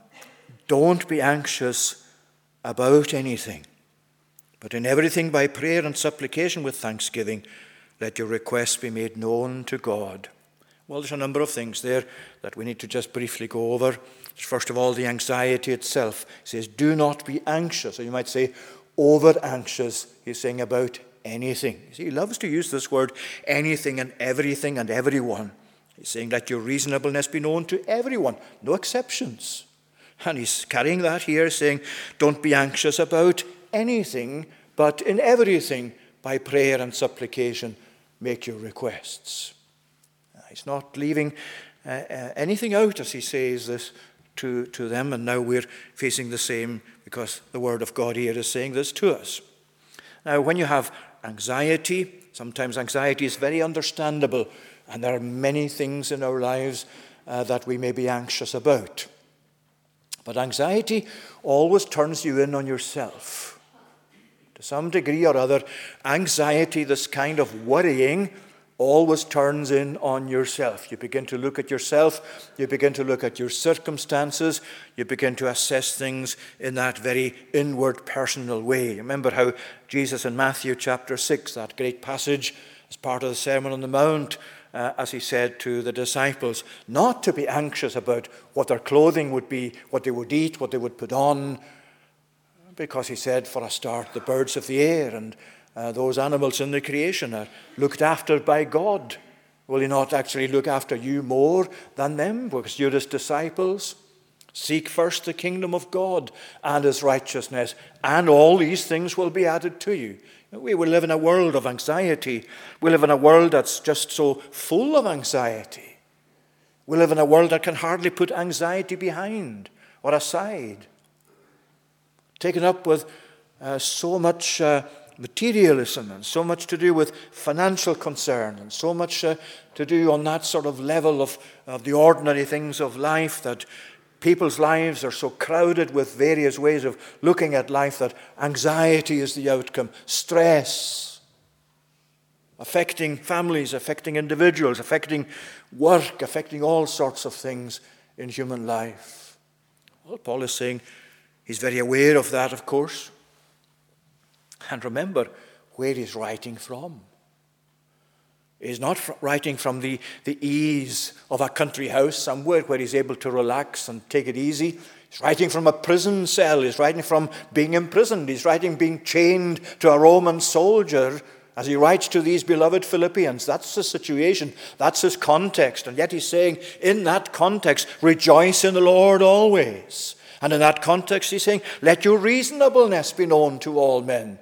don't be anxious about anything, but in everything by prayer and supplication with thanksgiving, let your requests be made known to God. Well, there's a number of things there that we need to just briefly go over. First of all, the anxiety itself. He says, Do not be anxious. Or you might say, over anxious. He's saying about anything. See, he loves to use this word anything and everything and everyone. He's saying, Let your reasonableness be known to everyone, no exceptions. And he's carrying that here, saying, Don't be anxious about anything, but in everything, by prayer and supplication, make your requests. He's not leaving uh, uh, anything out, as he says this to, to them, and now we're facing the same because the Word of God here is saying this to us. Now, when you have anxiety. Sometimes anxiety is very understandable, and there are many things in our lives uh, that we may be anxious about. But anxiety always turns you in on yourself. To some degree or other, anxiety, this kind of worrying, always turns in on yourself. You begin to look at yourself, you begin to look at your circumstances, you begin to assess things in that very inward personal way. Remember how Jesus in Matthew chapter 6, that great passage, as part of the Sermon on the Mount, uh, as he said to the disciples, not to be anxious about what their clothing would be, what they would eat, what they would put on, because he said, for a start, the birds of the air and uh, those animals in the creation are looked after by God. Will He not actually look after you more than them? Because you're His disciples. Seek first the kingdom of God and His righteousness, and all these things will be added to you. We live in a world of anxiety. We live in a world that's just so full of anxiety. We live in a world that can hardly put anxiety behind or aside. Taken up with uh, so much. Uh, materialism and so much to do with financial concern and so much uh, to do on that sort of level of, of the ordinary things of life that people's lives are so crowded with various ways of looking at life that anxiety is the outcome, stress affecting families, affecting individuals, affecting work, affecting all sorts of things in human life. Well, Paul is saying he's very aware of that, of course. And remember where he's writing from. He's not writing from the, the ease of a country house somewhere where he's able to relax and take it easy. He's writing from a prison cell. He's writing from being imprisoned. He's writing being chained to a Roman soldier as he writes to these beloved Philippians. That's the situation. That's his context. And yet he's saying, in that context, rejoice in the Lord always. And in that context, he's saying, let your reasonableness be known to all men.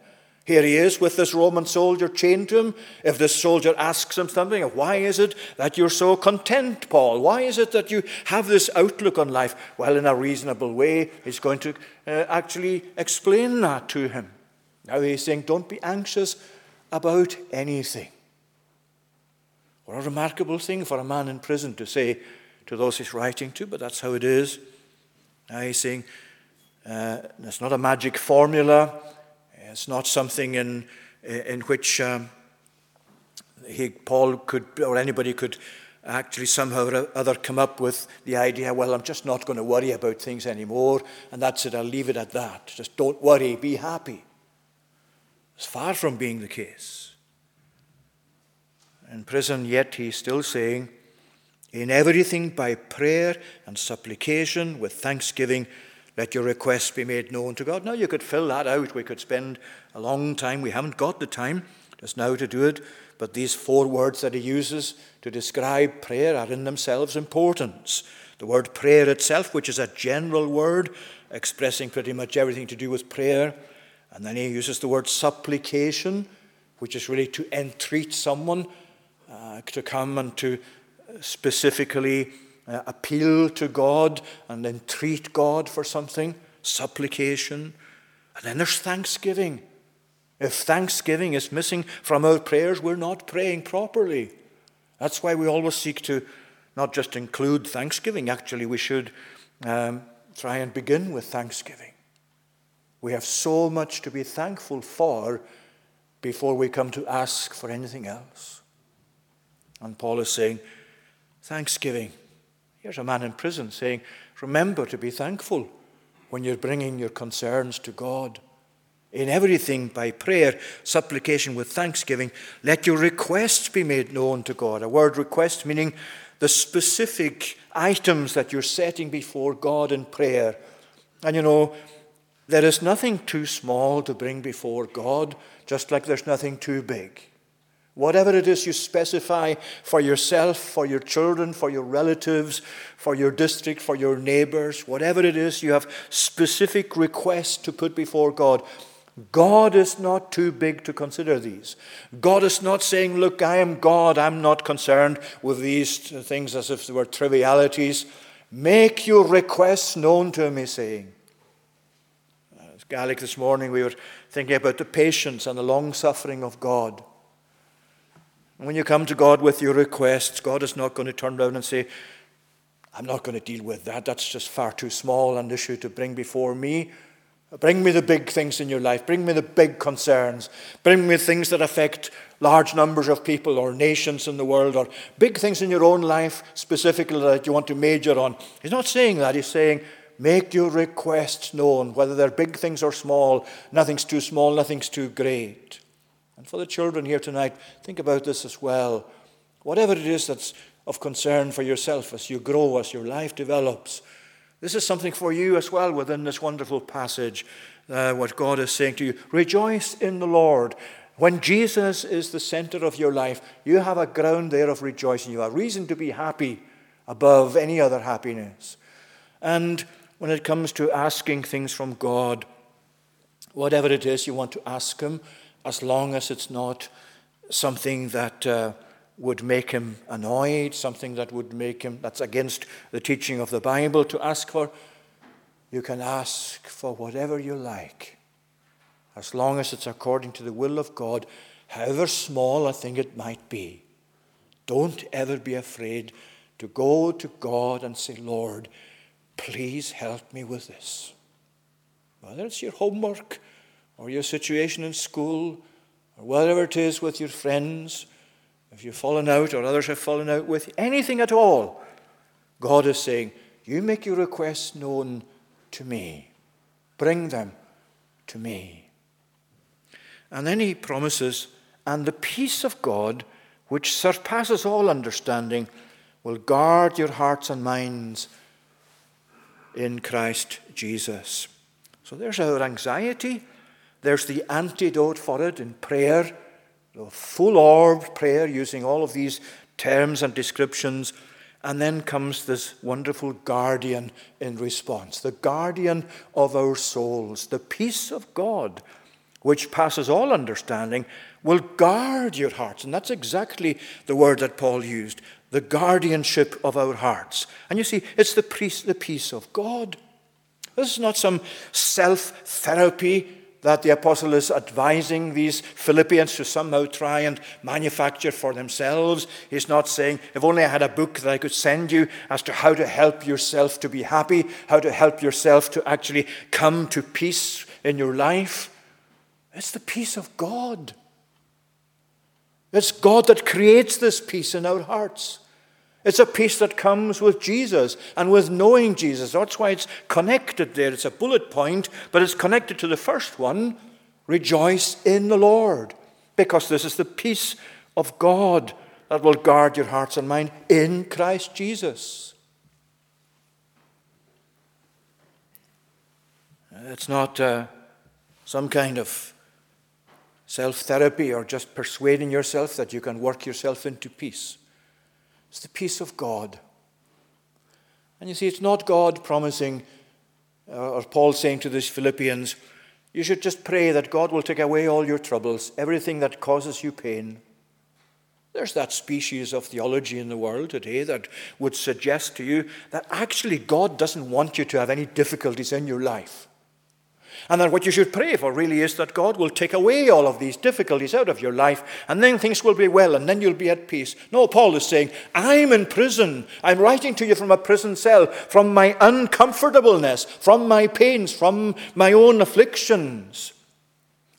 Here he is with this Roman soldier chained to him. If this soldier asks him something, why is it that you're so content, Paul? Why is it that you have this outlook on life? Well, in a reasonable way, he's going to uh, actually explain that to him. Now he's saying, don't be anxious about anything. What a remarkable thing for a man in prison to say to those he's writing to, but that's how it is. Now he's saying, uh, it's not a magic formula. It's not something in, in which um, he, Paul could, or anybody could actually somehow or other come up with the idea, well, I'm just not going to worry about things anymore, and that's it, I'll leave it at that. Just don't worry, be happy. It's far from being the case. In prison, yet he's still saying, in everything by prayer and supplication with thanksgiving, let your request be made known to God. Now, you could fill that out. We could spend a long time. We haven't got the time just now to do it. But these four words that he uses to describe prayer are in themselves important. The word prayer itself, which is a general word expressing pretty much everything to do with prayer. And then he uses the word supplication, which is really to entreat someone uh, to come and to specifically uh, appeal to God and entreat God for something, supplication. And then there's thanksgiving. If thanksgiving is missing from our prayers, we're not praying properly. That's why we always seek to not just include thanksgiving, actually, we should um, try and begin with thanksgiving. We have so much to be thankful for before we come to ask for anything else. And Paul is saying, Thanksgiving Here's a man in prison saying, Remember to be thankful when you're bringing your concerns to God. In everything, by prayer, supplication with thanksgiving, let your requests be made known to God. A word request meaning the specific items that you're setting before God in prayer. And you know, there is nothing too small to bring before God, just like there's nothing too big. Whatever it is you specify for yourself, for your children, for your relatives, for your district, for your neighbors, whatever it is, you have specific requests to put before God. God is not too big to consider these. God is not saying, Look, I am God, I'm not concerned with these things as if they were trivialities. Make your requests known to He's saying. As Gaelic this morning, we were thinking about the patience and the long suffering of God. When you come to God with your requests, God is not going to turn around and say, I'm not going to deal with that. That's just far too small an issue to bring before me. Bring me the big things in your life. Bring me the big concerns. Bring me things that affect large numbers of people or nations in the world or big things in your own life specifically that you want to major on. He's not saying that. He's saying, make your requests known, whether they're big things or small. Nothing's too small, nothing's too great. And for the children here tonight, think about this as well. Whatever it is that's of concern for yourself as you grow, as your life develops, this is something for you as well within this wonderful passage. Uh, what God is saying to you rejoice in the Lord. When Jesus is the center of your life, you have a ground there of rejoicing. You have reason to be happy above any other happiness. And when it comes to asking things from God, whatever it is you want to ask Him, as long as it's not something that uh, would make him annoyed, something that would make him, that's against the teaching of the Bible to ask for. You can ask for whatever you like, as long as it's according to the will of God, however small a thing it might be. Don't ever be afraid to go to God and say, Lord, please help me with this. Whether it's your homework, or your situation in school, or whatever it is with your friends, if you've fallen out or others have fallen out with, anything at all, God is saying, You make your requests known to me. Bring them to me. And then he promises, And the peace of God, which surpasses all understanding, will guard your hearts and minds in Christ Jesus. So there's our anxiety. There's the antidote for it in prayer, the full orbed prayer using all of these terms and descriptions. And then comes this wonderful guardian in response the guardian of our souls, the peace of God, which passes all understanding, will guard your hearts. And that's exactly the word that Paul used the guardianship of our hearts. And you see, it's the the peace of God. This is not some self therapy that the apostle is advising these Philippians to somehow try and manufacture for themselves. He's not saying, if only I had a book that I could send you as to how to help yourself to be happy, how to help yourself to actually come to peace in your life. It's the peace of God. It's God that creates this peace in our hearts. It's a peace that comes with Jesus and with knowing Jesus. That's why it's connected there. It's a bullet point, but it's connected to the first one rejoice in the Lord, because this is the peace of God that will guard your hearts and mind in Christ Jesus. It's not uh, some kind of self therapy or just persuading yourself that you can work yourself into peace. It's the peace of God. And you see, it's not God promising, uh, or Paul saying to the Philippians, you should just pray that God will take away all your troubles, everything that causes you pain. There's that species of theology in the world today that would suggest to you that actually God doesn't want you to have any difficulties in your life. And that what you should pray for really is that God will take away all of these difficulties out of your life, and then things will be well, and then you'll be at peace. No, Paul is saying, I'm in prison. I'm writing to you from a prison cell, from my uncomfortableness, from my pains, from my own afflictions.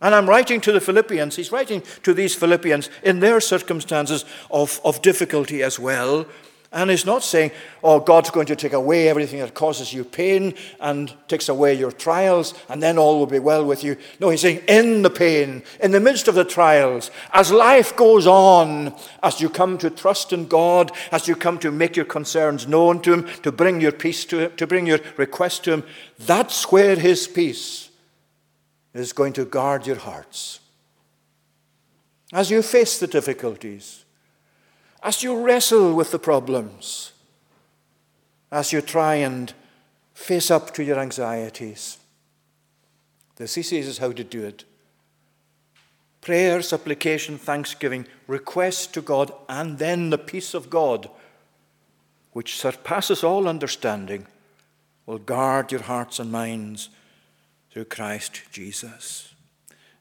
And I'm writing to the Philippians, he's writing to these Philippians in their circumstances of, of difficulty as well. And he's not saying, oh, God's going to take away everything that causes you pain and takes away your trials, and then all will be well with you. No, he's saying, in the pain, in the midst of the trials, as life goes on, as you come to trust in God, as you come to make your concerns known to Him, to bring your peace to Him, to bring your request to Him, that's where His peace is going to guard your hearts. As you face the difficulties, as you wrestle with the problems, as you try and face up to your anxieties. The he says is how to do it. Prayer, supplication, thanksgiving, request to God, and then the peace of God, which surpasses all understanding, will guard your hearts and minds through Christ Jesus.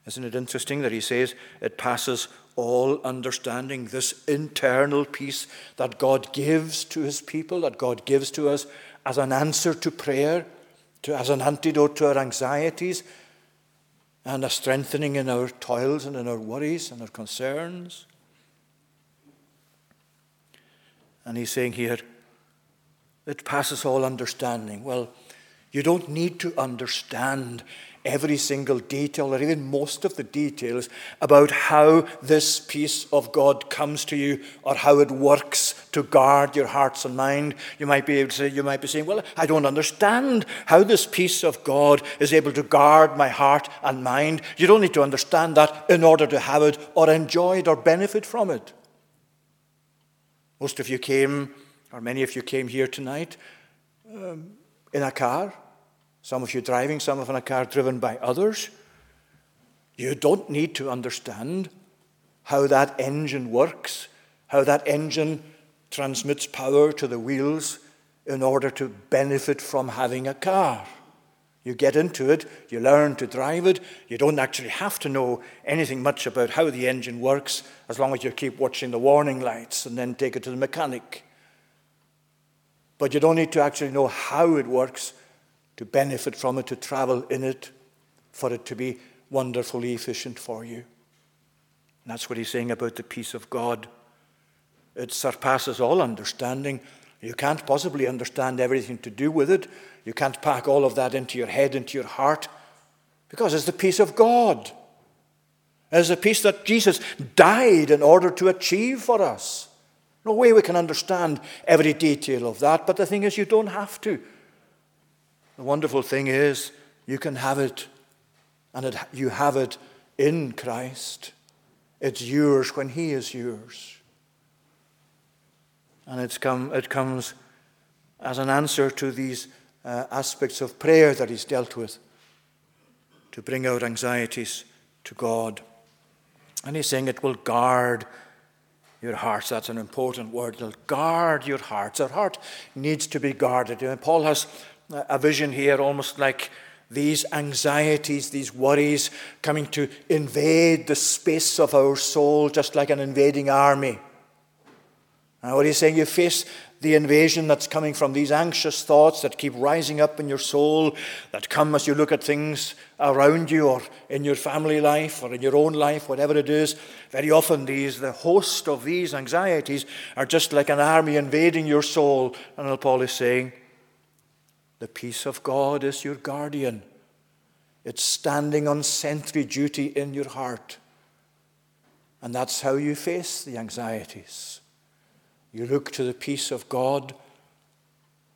Isn't it interesting that he says it passes all understanding, this internal peace that God gives to his people, that God gives to us as an answer to prayer, to, as an antidote to our anxieties, and a strengthening in our toils and in our worries and our concerns. And he's saying here, it passes all understanding. Well, you don't need to understand every single detail, or even most of the details, about how this peace of God comes to you or how it works to guard your hearts and mind. You might be able to say, you might be saying, Well, I don't understand how this peace of God is able to guard my heart and mind. You don't need to understand that in order to have it or enjoy it or benefit from it. Most of you came, or many of you came here tonight um, in a car some of you driving, some of in a car driven by others. You don't need to understand how that engine works, how that engine transmits power to the wheels in order to benefit from having a car. You get into it, you learn to drive it. You don't actually have to know anything much about how the engine works as long as you keep watching the warning lights and then take it to the mechanic. But you don't need to actually know how it works to benefit from it, to travel in it, for it to be wonderfully efficient for you. And that's what he's saying about the peace of God. It surpasses all understanding. You can't possibly understand everything to do with it. You can't pack all of that into your head, into your heart, because it's the peace of God. It is a peace that Jesus died in order to achieve for us. No way we can understand every detail of that, but the thing is, you don't have to. The wonderful thing is, you can have it, and it, you have it in Christ. It's yours when He is yours. And it's come, it comes as an answer to these uh, aspects of prayer that He's dealt with to bring out anxieties to God. And He's saying it will guard your hearts. That's an important word. It'll guard your hearts. Our heart needs to be guarded. And Paul has a vision here, almost like these anxieties, these worries coming to invade the space of our soul, just like an invading army. And what he's saying, you face the invasion that's coming from these anxious thoughts that keep rising up in your soul, that come as you look at things around you or in your family life or in your own life, whatever it is. Very often, these, the host of these anxieties are just like an army invading your soul. And Paul is saying, the peace of God is your guardian. It's standing on sentry duty in your heart. And that's how you face the anxieties. You look to the peace of God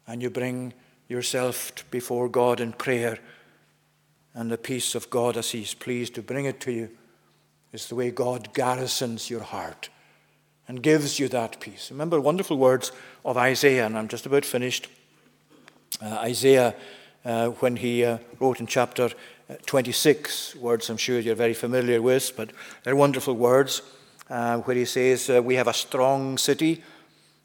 and you bring yourself before God in prayer. And the peace of God, as He's pleased to bring it to you, is the way God garrisons your heart and gives you that peace. Remember wonderful words of Isaiah, and I'm just about finished. Uh, Isaiah, uh, when he uh, wrote in chapter uh, 26, words I'm sure you're very familiar with, but they're wonderful words, uh, where he says, uh, We have a strong city.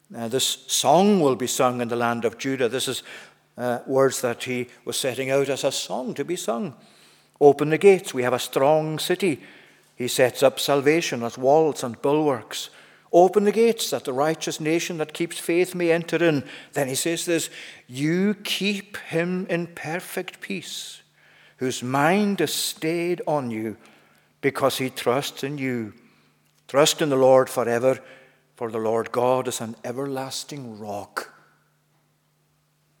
this song will be sung in the land of Judah. This is words that he was setting out as a song to be sung. Open the gates. We have a strong city. He sets up salvation as walls and bulwarks. Open the gates that the righteous nation that keeps faith may enter in. Then he says this You keep him in perfect peace, whose mind is stayed on you, because he trusts in you. Trust in the Lord forever, for the Lord God is an everlasting rock.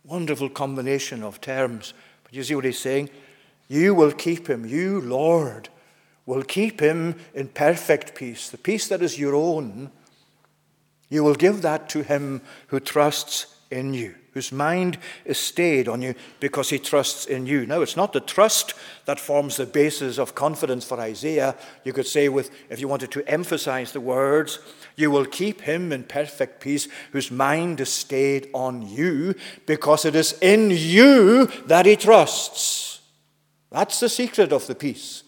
Wonderful combination of terms. But you see what he's saying? You will keep him, you, Lord, will keep him in perfect peace, the peace that is your own you will give that to him who trusts in you, whose mind is stayed on you because he trusts in you. Now, it's not the trust that forms the basis of confidence for Isaiah. You could say, with, if you wanted to emphasize the words, you will keep him in perfect peace whose mind is stayed on you because it is in you that he trusts. That's the secret of the peace.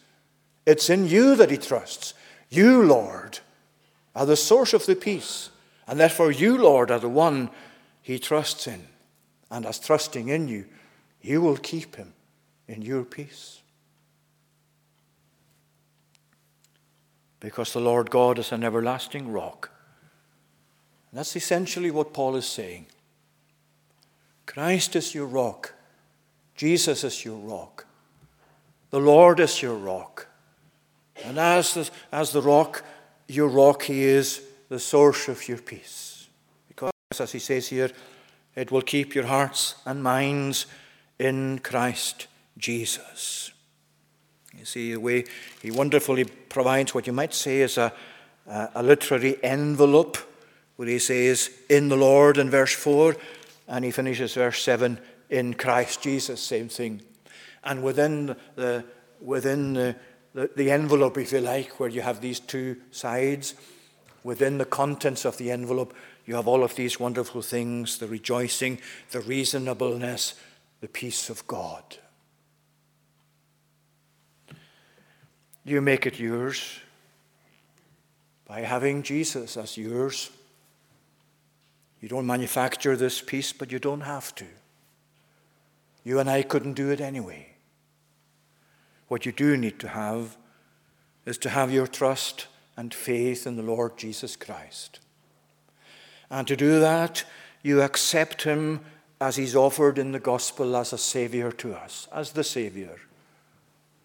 It's in you that he trusts. You, Lord, are the source of the peace. And therefore, you, Lord, are the one he trusts in. And as trusting in you, you will keep him in your peace. Because the Lord God is an everlasting rock. And that's essentially what Paul is saying. Christ is your rock. Jesus is your rock. The Lord is your rock. And as the, as the rock, your rock, He is the source of your peace. Because, as he says here, it will keep your hearts and minds in Christ Jesus. You see, the way he wonderfully provides what you might say is a, a, a literary envelope, where he says, in the Lord in verse 4, and he finishes verse 7, in Christ Jesus, same thing. And within the, within the, the, the envelope, if you like, where you have these two sides, within the contents of the envelope, you have all of these wonderful things the rejoicing, the reasonableness, the peace of God. You make it yours by having Jesus as yours. You don't manufacture this peace, but you don't have to. You and I couldn't do it anyway. What you do need to have is to have your trust and faith in the Lord Jesus Christ. And to do that, you accept him as he's offered in the gospel as a Savior to us, as the Savior,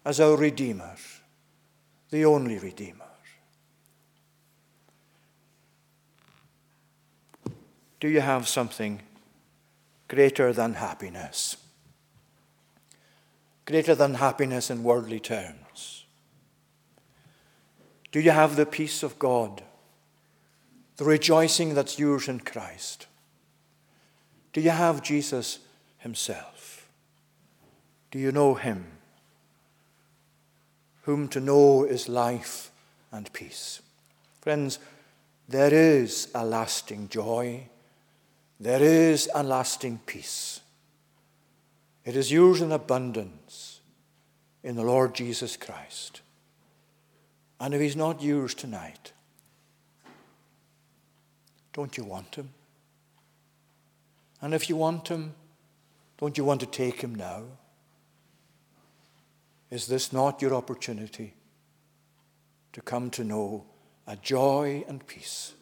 as our Redeemer, the only Redeemer. Do you have something greater than happiness? Greater than happiness in worldly terms? Do you have the peace of God? The rejoicing that's yours in Christ? Do you have Jesus Himself? Do you know Him? Whom to know is life and peace. Friends, there is a lasting joy. There is a lasting peace. It is yours in abundance in the Lord Jesus Christ. And if He's not yours tonight, don't you want Him? And if you want Him, don't you want to take Him now? Is this not your opportunity to come to know a joy and peace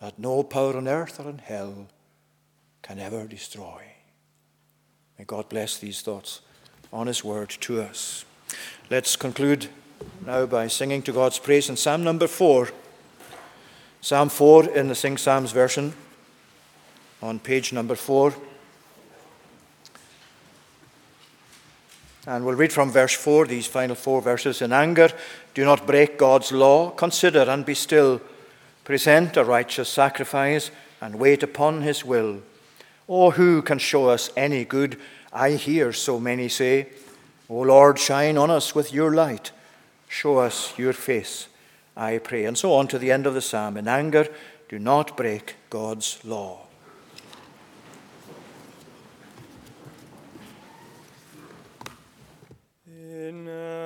that no power on earth or in hell can ever destroy? May God bless these thoughts on His word to us. Let's conclude now by singing to God's praise in Psalm number four. Psalm 4 in the Sing Psalms version on page number 4. And we'll read from verse 4, these final four verses. In anger, do not break God's law. Consider and be still. Present a righteous sacrifice and wait upon his will. Oh, who can show us any good? I hear so many say, O Lord, shine on us with your light. Show us your face, I pray. And so on to the end of the psalm. In anger, do not break God's law. Now